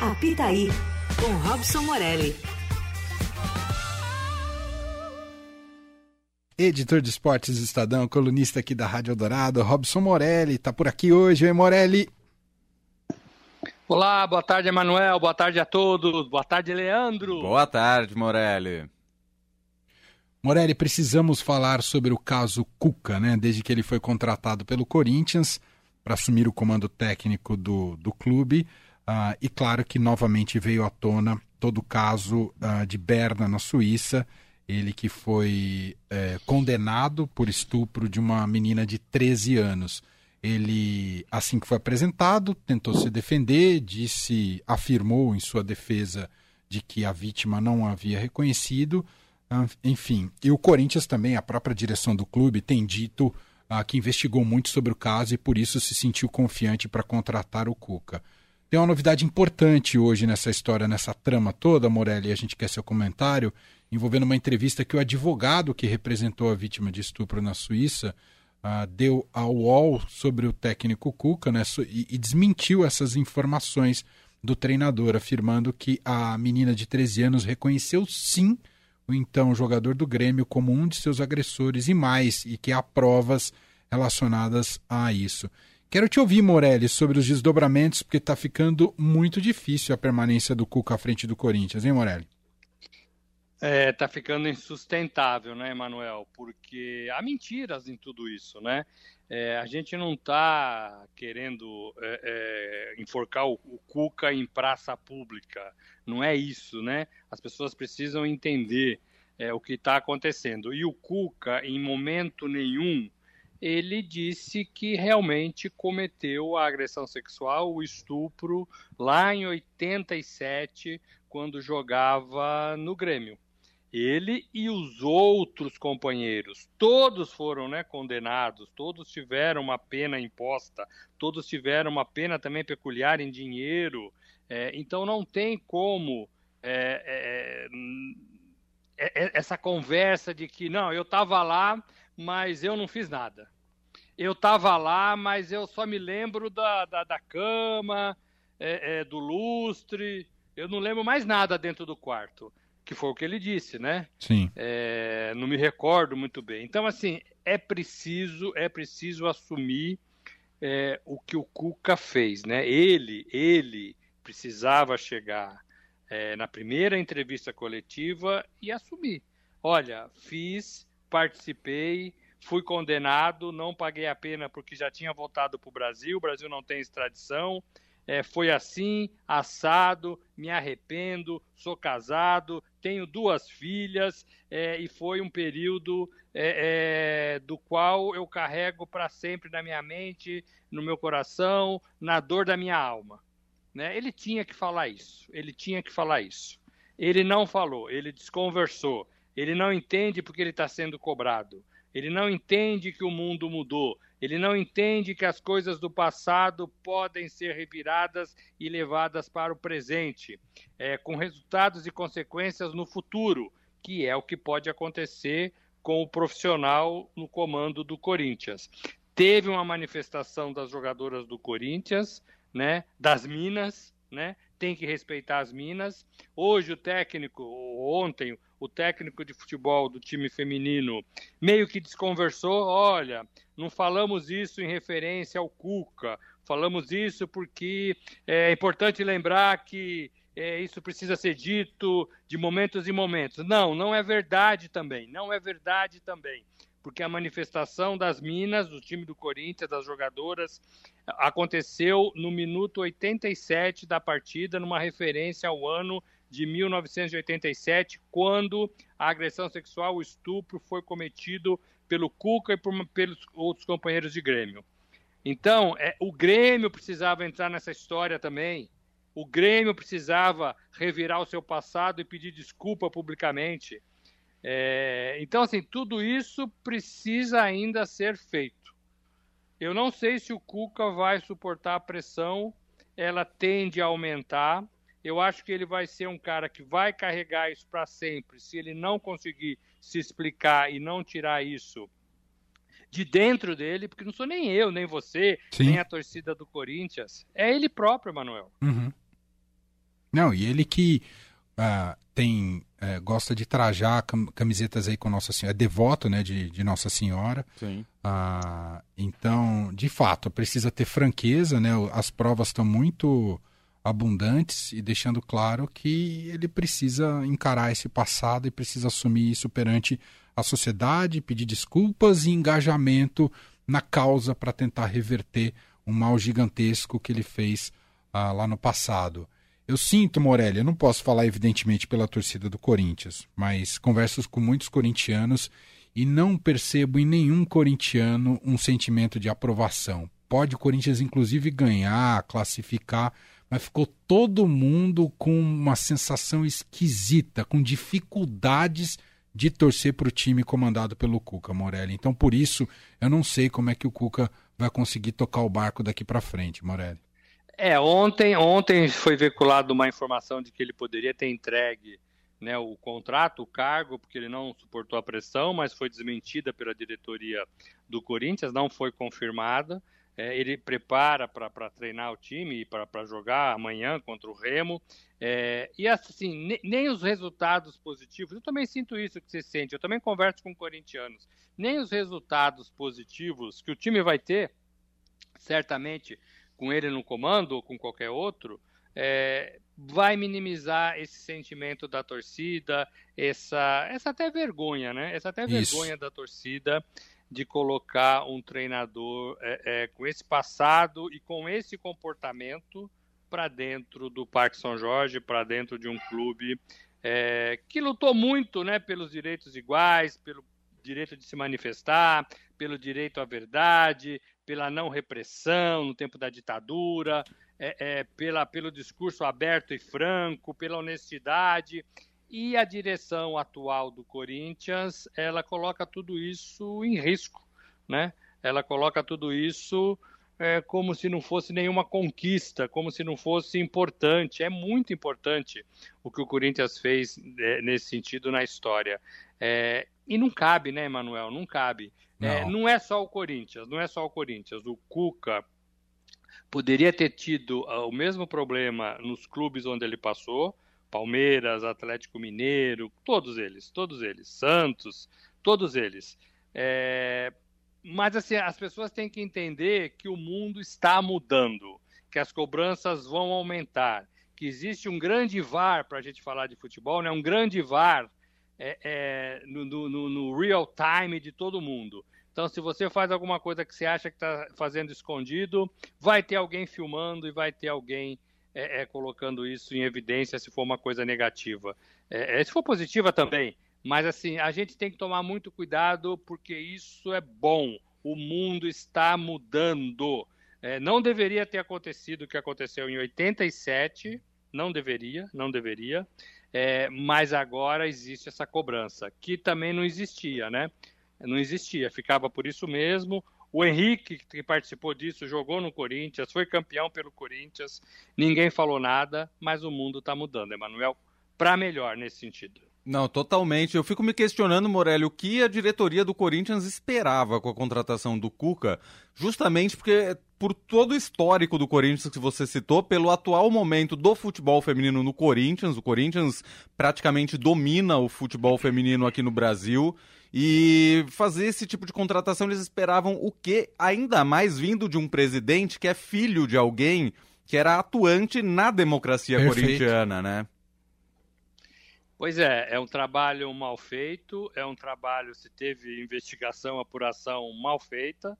Apitaí, com Robson Morelli. Editor de esportes Estadão, colunista aqui da Rádio Eldorado, Robson Morelli, está por aqui hoje, hein, Morelli? Olá, boa tarde, Emanuel, boa tarde a todos, boa tarde, Leandro. Boa tarde, Morelli. Morelli, precisamos falar sobre o caso Cuca, né? Desde que ele foi contratado pelo Corinthians para assumir o comando técnico do, do clube. Uh, e claro que novamente veio à tona todo o caso uh, de Berna, na Suíça, ele que foi uh, condenado por estupro de uma menina de 13 anos. Ele, assim que foi apresentado, tentou se defender, disse, afirmou em sua defesa de que a vítima não havia reconhecido, ah, enfim. E o Corinthians também, a própria direção do clube, tem dito que investigou muito sobre o caso e por isso se sentiu confiante para contratar o Cuca. Tem uma novidade importante hoje nessa história, nessa trama toda, Morelli, a gente quer seu comentário, envolvendo uma entrevista que o advogado que representou a vítima de estupro na Suíça uh, deu ao UOL sobre o técnico Cuca né, e, e desmentiu essas informações do treinador, afirmando que a menina de 13 anos reconheceu sim o então jogador do Grêmio como um de seus agressores e mais, e que há provas relacionadas a isso. Quero te ouvir, Morelli, sobre os desdobramentos, porque está ficando muito difícil a permanência do Cuca à frente do Corinthians, hein, Morelli? É, tá ficando insustentável, né, Emanuel? Porque há mentiras em tudo isso, né? É, a gente não está querendo é, é, enforcar o, o, Cuca em praça pública. Não é isso, né? As pessoas precisam entender é, o que está acontecendo. E o Cuca, em momento nenhum, ele disse que realmente cometeu a agressão sexual, o estupro, lá em 87, quando jogava no Grêmio. Ele e os outros companheiros, todos foram né, condenados, todos tiveram uma pena imposta, todos tiveram uma pena também peculiar em dinheiro. É, então não tem como é, é, é, é essa conversa de que não, eu estava lá, mas eu não fiz nada. Eu estava lá, mas eu só me lembro da, da, da cama, é, é, do lustre. Eu não lembro mais nada dentro do quarto. Que foi o que ele disse, né? Sim. É, não me recordo muito bem. Então, assim, é preciso, é preciso assumir é, o que o Cuca fez, né? Ele, ele precisava chegar é, na primeira entrevista coletiva e assumir. Olha, fiz, participei, fui condenado, não paguei a pena porque já tinha voltado para o Brasil, o Brasil não tem extradição. É, foi assim, assado, me arrependo, sou casado, tenho duas filhas é, e foi um período é, é do qual eu carrego para sempre na minha mente, no meu coração, na dor da minha alma. Né? Ele tinha que falar isso, ele tinha que falar isso. Ele não falou, ele desconversou, ele não entende porque ele está sendo cobrado. Ele não entende que o mundo mudou. Ele não entende que as coisas do passado podem ser reviradas e levadas para o presente, é, com resultados e consequências no futuro, que é o que pode acontecer com o profissional no comando do Corinthians. Teve uma manifestação das jogadoras do Corinthians, né, das Minas, né, tem que respeitar as Minas. Hoje o técnico, ontem, o técnico de futebol do time feminino meio que desconversou, olha, não falamos isso em referência ao Cuca, falamos isso porque é importante lembrar que é, isso precisa ser dito de momentos em momentos. Não, não é verdade também, não é verdade também porque a manifestação das Minas, do time do Corinthians, das jogadoras, aconteceu no minuto 87 da partida, numa referência ao ano de 1987, quando a agressão sexual, o estupro, foi cometido pelo Cuca e por, pelos outros companheiros de Grêmio. Então, é, o Grêmio precisava entrar nessa história também. O Grêmio precisava revirar o seu passado e pedir desculpa publicamente. É, então, assim, tudo isso precisa ainda ser feito. Eu não sei se o Cuca vai suportar a pressão, ela tende a aumentar. Eu acho que ele vai ser um cara que vai carregar isso para sempre, se ele não conseguir se explicar e não tirar isso de dentro dele, porque não sou nem eu, nem você, Sim. nem a torcida do Corinthians, é ele próprio, Manuel. Uhum. Não, e ele que uh, tem uh, gosta de trajar camisetas aí com Nossa Senhora, é devoto né, de, de Nossa Senhora. Sim. Uh, então, de fato, precisa ter franqueza, né? As provas estão muito abundantes e deixando claro que ele precisa encarar esse passado e precisa assumir isso perante a sociedade, pedir desculpas e engajamento na causa para tentar reverter um mal gigantesco que ele fez ah, lá no passado. Eu sinto, Morelli, eu não posso falar evidentemente pela torcida do Corinthians, mas converso com muitos corintianos e não percebo em nenhum corintiano um sentimento de aprovação. Pode o Corinthians inclusive ganhar, classificar, mas ficou todo mundo com uma sensação esquisita, com dificuldades de torcer para o time comandado pelo Cuca Morelli. Então, por isso, eu não sei como é que o Cuca vai conseguir tocar o barco daqui para frente, Morelli. É, ontem, ontem foi veiculada uma informação de que ele poderia ter entregue né, o contrato, o cargo, porque ele não suportou a pressão, mas foi desmentida pela diretoria do Corinthians, não foi confirmada é, ele prepara para treinar o time e para jogar amanhã contra o Remo. É, e assim, ne, nem os resultados positivos, eu também sinto isso que você sente, eu também converso com corintianos, nem os resultados positivos que o time vai ter, certamente com ele no comando ou com qualquer outro, é, vai minimizar esse sentimento da torcida, essa, essa até vergonha, né? Essa até isso. vergonha da torcida de colocar um treinador é, é, com esse passado e com esse comportamento para dentro do Parque São Jorge, para dentro de um clube é, que lutou muito né, pelos direitos iguais, pelo direito de se manifestar, pelo direito à verdade, pela não repressão no tempo da ditadura, é, é, pela, pelo discurso aberto e franco, pela honestidade. E a direção atual do Corinthians, ela coloca tudo isso em risco, né? Ela coloca tudo isso é, como se não fosse nenhuma conquista, como se não fosse importante. É muito importante o que o Corinthians fez é, nesse sentido na história. É, e não cabe, né, Emanuel? Não cabe. É, não. não é só o Corinthians, não é só o Corinthians. O Cuca poderia ter tido ah, o mesmo problema nos clubes onde ele passou Palmeiras, Atlético Mineiro, todos eles, todos eles, Santos, todos eles. É... Mas assim, as pessoas têm que entender que o mundo está mudando, que as cobranças vão aumentar, que existe um grande VAR para a gente falar de futebol, né? um grande VAR é, é, no, no, no real time de todo mundo. Então, se você faz alguma coisa que você acha que está fazendo escondido, vai ter alguém filmando e vai ter alguém é, é, colocando isso em evidência se for uma coisa negativa. É, é, se for positiva também, mas assim, a gente tem que tomar muito cuidado porque isso é bom. O mundo está mudando. É, não deveria ter acontecido o que aconteceu em 87, não deveria, não deveria. É, mas agora existe essa cobrança, que também não existia, né? Não existia, ficava por isso mesmo. O Henrique, que participou disso, jogou no Corinthians, foi campeão pelo Corinthians. Ninguém falou nada, mas o mundo está mudando, Emanuel, para melhor nesse sentido. Não, totalmente. Eu fico me questionando, Morelli, o que a diretoria do Corinthians esperava com a contratação do Cuca, justamente porque, por todo o histórico do Corinthians que você citou, pelo atual momento do futebol feminino no Corinthians, o Corinthians praticamente domina o futebol feminino aqui no Brasil. E fazer esse tipo de contratação, eles esperavam o quê? Ainda mais vindo de um presidente que é filho de alguém que era atuante na democracia Perfeito. corintiana, né? Pois é, é um trabalho mal feito, é um trabalho, se teve investigação, apuração mal feita,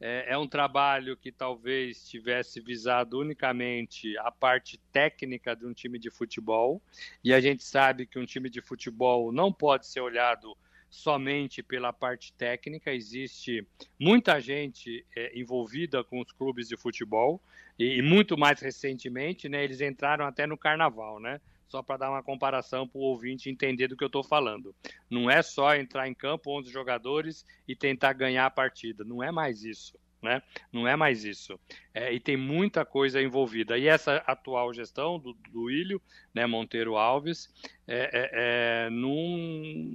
é, é, um trabalho que talvez tivesse visado unicamente a parte técnica de um time de futebol, e a gente sabe que um time de futebol não pode ser olhado somente pela parte técnica, existe muita gente é, envolvida com os clubes de futebol e, e, muito mais recentemente, né, eles entraram até no carnaval, né? Só para dar uma comparação para o ouvinte entender do que eu estou falando. Não é só entrar em campo 11 jogadores e tentar ganhar a partida, não é mais isso né? Não é mais isso. É, e tem muita coisa envolvida. E essa atual gestão do, do Ilho, né, Monteiro Alves, é, é, é, não,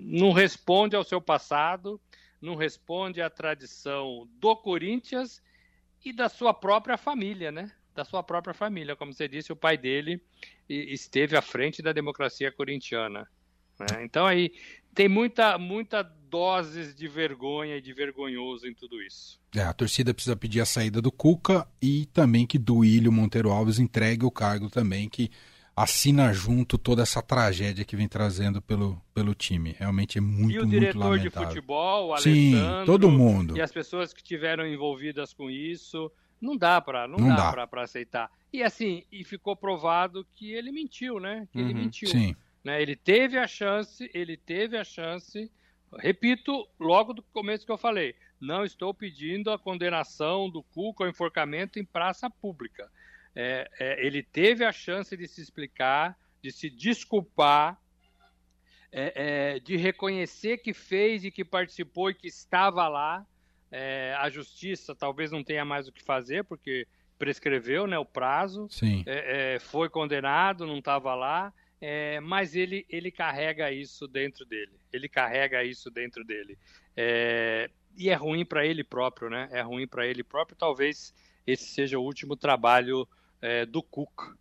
não responde ao seu passado, não responde à tradição do Corinthians e da sua própria família, né? da sua própria família. Como você disse, o pai dele esteve à frente da democracia corintiana. Né? Então aí tem muita, muita doses de vergonha e de vergonhoso em tudo isso. É, a torcida precisa pedir a saída do Cuca e também que Duílio Monteiro Alves entregue o cargo também, que assina junto toda essa tragédia que vem trazendo pelo, pelo time. Realmente é muito, E o diretor de futebol, o Sim, todo mundo. E as pessoas que tiveram envolvidas com isso. Não dá para não, não, dá, dá. para aceitar. E assim, e ficou provado que ele mentiu, né? Que uhum, ele mentiu. Sim. Né? Ele teve a chance, ele teve a chance. Repito, logo do começo que eu falei, não estou pedindo a condenação do Cuca ao enforcamento em praça pública. É, é, ele teve a chance de se explicar, de se desculpar, é, é de reconhecer que fez e que participou e que estava lá. É, a justiça talvez não tenha mais o que fazer, porque prescreveu né, o prazo, é, foi condenado, não estava lá. É, mas ele, ele carrega isso dentro dele. Ele carrega isso dentro dele. É, e é ruim para ele próprio, né? É ruim para ele próprio. Talvez esse seja o último trabalho é, do Cook,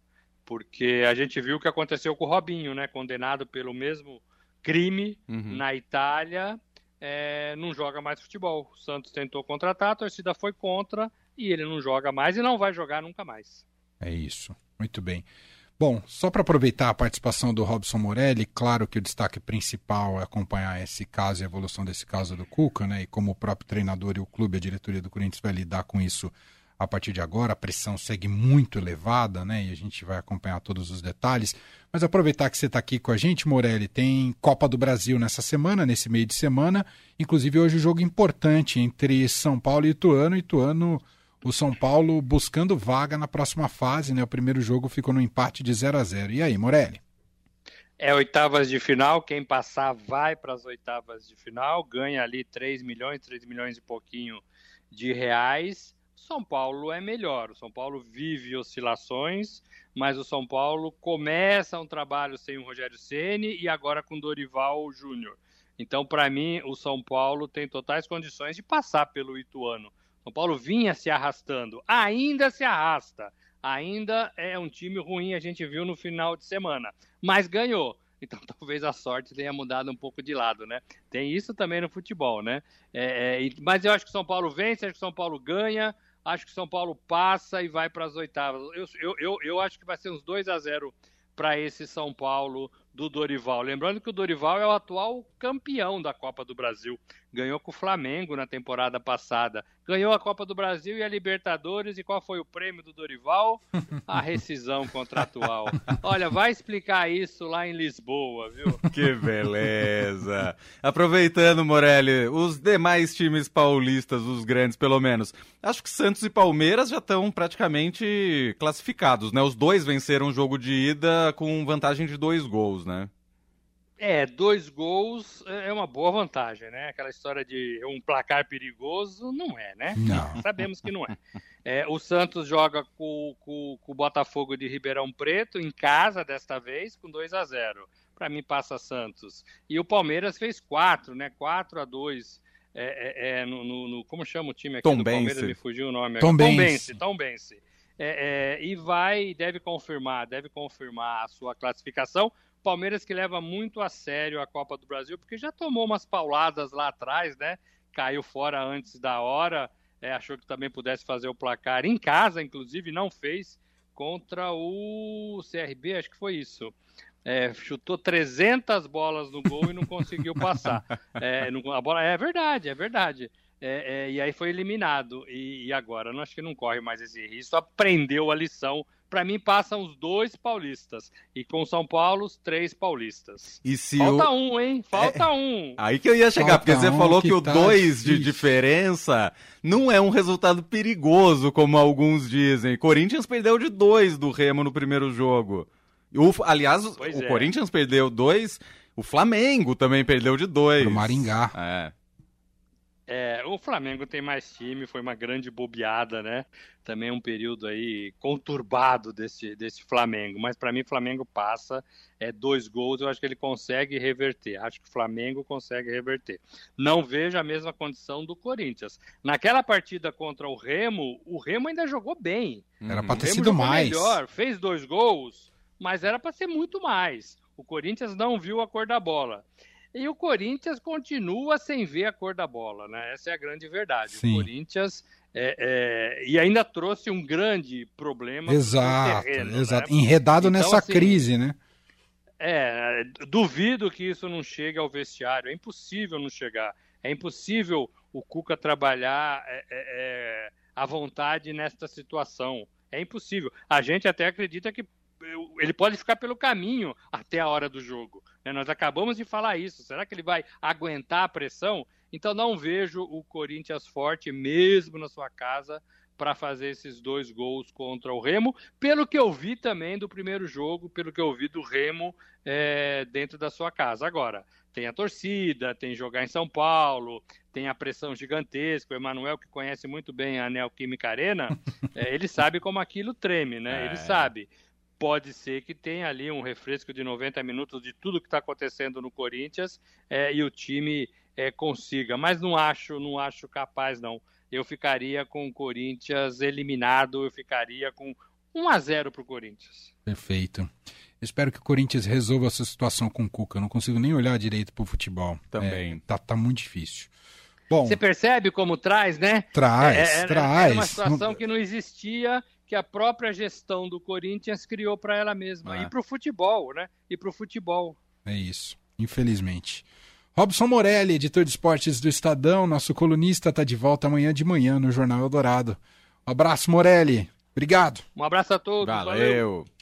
porque a gente viu o que aconteceu com o Robinho, né? Condenado pelo mesmo crime uhum. na Itália, é, não joga mais futebol. O Santos tentou contratar, a torcida foi contra e ele não joga mais e não vai jogar nunca mais. É isso. Muito bem. Bom, só para aproveitar a participação do Robson Morelli, claro que o destaque principal é acompanhar esse caso e a evolução desse caso do Cuca, né? E como o próprio treinador e o clube, a diretoria do Corinthians vai lidar com isso a partir de agora, a pressão segue muito elevada, né? E a gente vai acompanhar todos os detalhes. Mas aproveitar que você está aqui com a gente, Morelli, tem Copa do Brasil nessa semana, nesse meio de semana. Inclusive hoje um jogo importante entre São Paulo e Ituano. Ituano o São Paulo buscando vaga na próxima fase, né? O primeiro jogo ficou no empate de 0 a 0 E aí, Morelli? É oitavas de final, quem passar vai para as oitavas de final, ganha ali 3 milhões, 3 milhões e pouquinho de reais. São Paulo é melhor. O São Paulo vive oscilações, mas o São Paulo começa um trabalho sem o Rogério Ceni e agora com Dorival Júnior. Então, para mim, o São Paulo tem totais condições de passar pelo Ituano. São Paulo vinha se arrastando, ainda se arrasta. Ainda é um time ruim, a gente viu no final de semana, mas ganhou. Então talvez a sorte tenha mudado um pouco de lado, né? Tem isso também no futebol, né? É, é, mas eu acho que São Paulo vence, acho que São Paulo ganha, acho que São Paulo passa e vai para as oitavas. Eu, eu, eu, eu, acho que vai ser uns 2 a 0 para esse São Paulo do Dorival. Lembrando que o Dorival é o atual campeão da Copa do Brasil. Ganhou com o Flamengo na temporada passada. Ganhou a Copa do Brasil e a Libertadores. E qual foi o prêmio do Dorival? A rescisão contratual. Olha, vai explicar isso lá em Lisboa, viu? Que beleza! Aproveitando, Morelli, os demais times paulistas, os grandes pelo menos, acho que Santos e Palmeiras já estão praticamente classificados, né? Os dois venceram o jogo de ida com vantagem de dois gols né? É, dois gols é uma boa vantagem, né? Aquela história de um placar perigoso, não é, né? Não. Sabemos que não é. é o Santos joga com, com, com, o Botafogo de Ribeirão Preto, em casa desta vez, com 2 a 0 Para mim, passa Santos. E o Palmeiras fez 4, né? 4 a 2 é, é, é no, no, no, Como chama o time aqui Tom do Bense. Palmeiras? Me fugiu o nome. Tom Bense. Tom Bense. É, é, e vai, deve confirmar, deve confirmar a sua classificação. Palmeiras que leva muito a sério a Copa do Brasil, porque já tomou umas pauladas lá atrás, né? Caiu fora antes da hora, é, achou que também pudesse fazer o placar em casa, inclusive, não fez contra o CRB, acho que foi isso. É, chutou 300 bolas no gol e não conseguiu passar. É, a bola é verdade, é verdade. É, é, e aí foi eliminado. E, e agora, não acho que não corre mais esse risco. Aprendeu a lição para mim passam os dois paulistas. E com São Paulo, os três paulistas. E se Falta o... um, hein? Falta é... um. Aí que eu ia chegar, Falta porque você um falou que, que o tá dois de diferença não é um resultado perigoso, como alguns dizem. Corinthians perdeu de dois do Remo no primeiro jogo. O, aliás, pois o é. Corinthians perdeu dois, o Flamengo também perdeu de dois. Pro Maringá. É. É, o Flamengo tem mais time, foi uma grande bobeada, né? Também um período aí conturbado desse, desse Flamengo. Mas para mim, Flamengo passa, é dois gols, eu acho que ele consegue reverter. Acho que o Flamengo consegue reverter. Não vejo a mesma condição do Corinthians. Naquela partida contra o Remo, o Remo ainda jogou bem. Era para ter sido mais. Melhor, fez dois gols, mas era para ser muito mais. O Corinthians não viu a cor da bola. E o Corinthians continua sem ver a cor da bola, né? Essa é a grande verdade. Sim. O Corinthians é, é, e ainda trouxe um grande problema. Exato, terreno, exato. Né? Enredado então, nessa assim, crise, né? É, duvido que isso não chegue ao vestiário. É impossível não chegar. É impossível o Cuca trabalhar é, é, é à vontade nesta situação. É impossível. A gente até acredita que ele pode ficar pelo caminho até a hora do jogo. Né? Nós acabamos de falar isso. Será que ele vai aguentar a pressão? Então não vejo o Corinthians forte, mesmo na sua casa, para fazer esses dois gols contra o Remo, pelo que eu vi também do primeiro jogo, pelo que eu vi do Remo é, dentro da sua casa. Agora, tem a torcida, tem jogar em São Paulo, tem a pressão gigantesca. O Emanuel, que conhece muito bem a Neoquímica Arena, é, ele sabe como aquilo treme, né? Ele é. sabe pode ser que tenha ali um refresco de 90 minutos de tudo que está acontecendo no Corinthians é, e o time é, consiga. Mas não acho, não acho capaz não. Eu ficaria com o Corinthians eliminado, eu ficaria com 1 a 0 para o Corinthians. Perfeito. Espero que o Corinthians resolva essa situação com o Cuca. Eu não consigo nem olhar direito para o futebol. Também. É, tá, tá muito difícil. Bom, Você percebe como traz, né? Traz, é, é, traz. É uma situação que não existia que a própria gestão do Corinthians criou para ela mesma. É. E para o futebol, né? E para o futebol. É isso, infelizmente. Robson Morelli, editor de esportes do Estadão, nosso colunista, está de volta amanhã de manhã no Jornal Eldorado. Um abraço, Morelli. Obrigado. Um abraço a todos. Valeu. valeu.